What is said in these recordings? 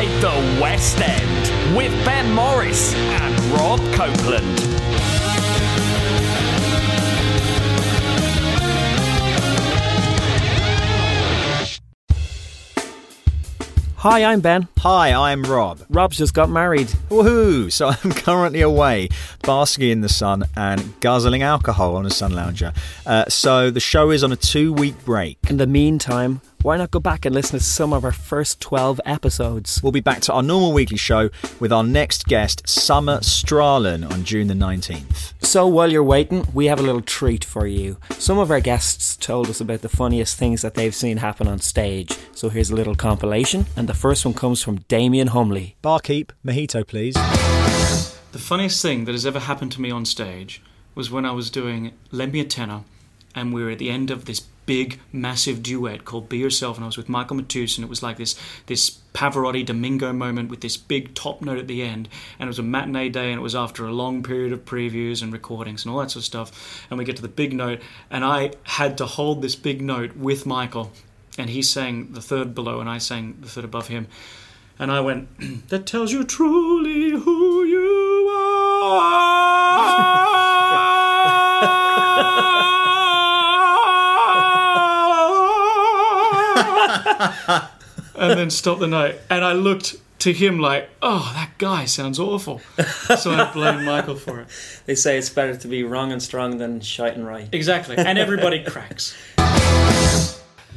Inside the West End with Ben Morris and Rob Copeland. Hi, I'm Ben. Hi, I'm Rob. Rob's just got married. Woohoo! So I'm currently away, basking in the sun and guzzling alcohol on a sun lounger. Uh, so the show is on a two week break. In the meantime, why not go back and listen to some of our first 12 episodes? We'll be back to our normal weekly show with our next guest, Summer Strallen, on June the 19th. So while you're waiting, we have a little treat for you. Some of our guests told us about the funniest things that they've seen happen on stage. So here's a little compilation, and the first one comes from Damian Humbley. Barkeep, mojito, please. The funniest thing that has ever happened to me on stage was when I was doing Lend Me a Tenor, and we were at the end of this big, massive duet called Be Yourself, and I was with Michael Matus, and it was like this this Pavarotti Domingo moment with this big top note at the end, and it was a matinee day, and it was after a long period of previews and recordings and all that sort of stuff, and we get to the big note, and I had to hold this big note with Michael, and he sang the third below, and I sang the third above him. And I went, that tells you truly who you are. And then stopped the note. And I looked to him like, oh, that guy sounds awful. So I blamed Michael for it. They say it's better to be wrong and strong than shite and right. Exactly. And everybody cracks.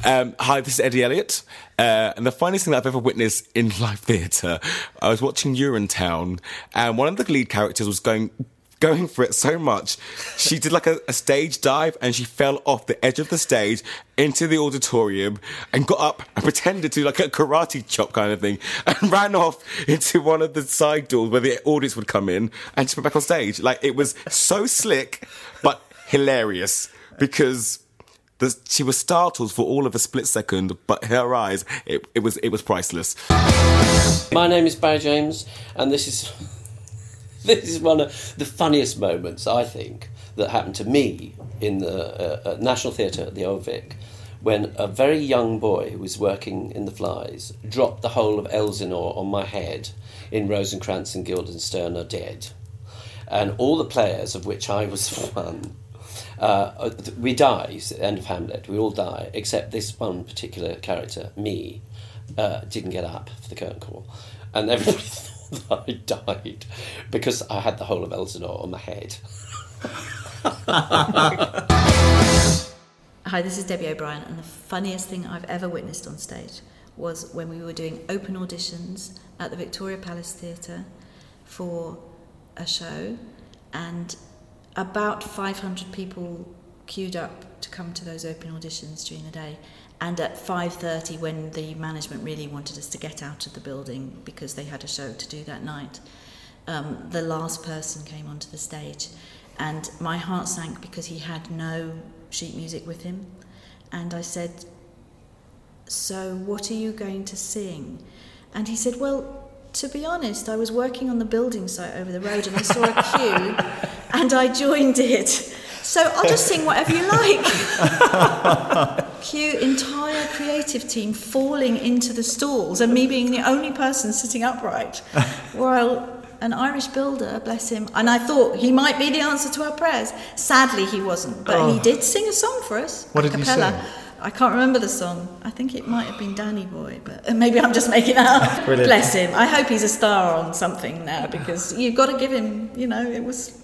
Um, hi, this is Eddie Elliott. Uh, and the funniest thing that I've ever witnessed in live theatre, I was watching Urinetown, and one of the lead characters was going going for it so much, she did like a, a, stage dive and she fell off the edge of the stage into the auditorium and got up and pretended to like a karate chop kind of thing and ran off into one of the side doors where the audience would come in and just went back on stage. Like it was so slick, but hilarious because the, she was startled for all of a split second, but her eyes, it, it was it was priceless. My name is Barry James, and this is this is one of the funniest moments I think that happened to me in the uh, National Theatre at the Old Vic, when a very young boy who was working in the Flies dropped the whole of Elsinore on my head in Rosencrantz and Guildenstern are dead, and all the players of which I was one uh, we die, end of Hamlet, we all die, except this one particular character, me, uh, didn't get up for the curtain call. And everybody I died because I had the whole of Elsinore on my head. Hi, this is Debbie O'Brien, and the funniest thing I've ever witnessed on stage was when we were doing open auditions at the Victoria Palace Theatre for a show, and about 500 people queued up to come to those open auditions during the day. And at 5.30 when the management really wanted us to get out of the building because they had a show to do that night um, the last person came onto the stage. And my heart sank because he had no sheet music with him. And I said so what are you going to sing? And he said well to be honest, I was working on the building site over the road and I saw a queue and I joined it. So I'll just sing whatever you like. Cue entire creative team falling into the stalls and me being the only person sitting upright while an Irish builder, bless him, and I thought he might be the answer to our prayers. Sadly, he wasn't, but oh. he did sing a song for us. What did cappella. he sing? I can't remember the song. I think it might have been Danny Boy, but uh, maybe I'm just making it up. Bless him. I hope he's a star on something now because you've got to give him, you know, it was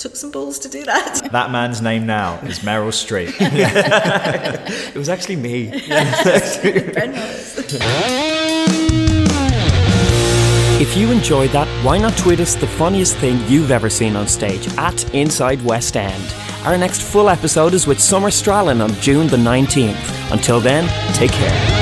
took some balls to do that. That man's name now is Meryl Streep. it was actually me. if you enjoyed that, why not tweet us the funniest thing you've ever seen on stage at Inside West End? Our next full episode is with Summer Strallen on June the 19th. Until then, take care.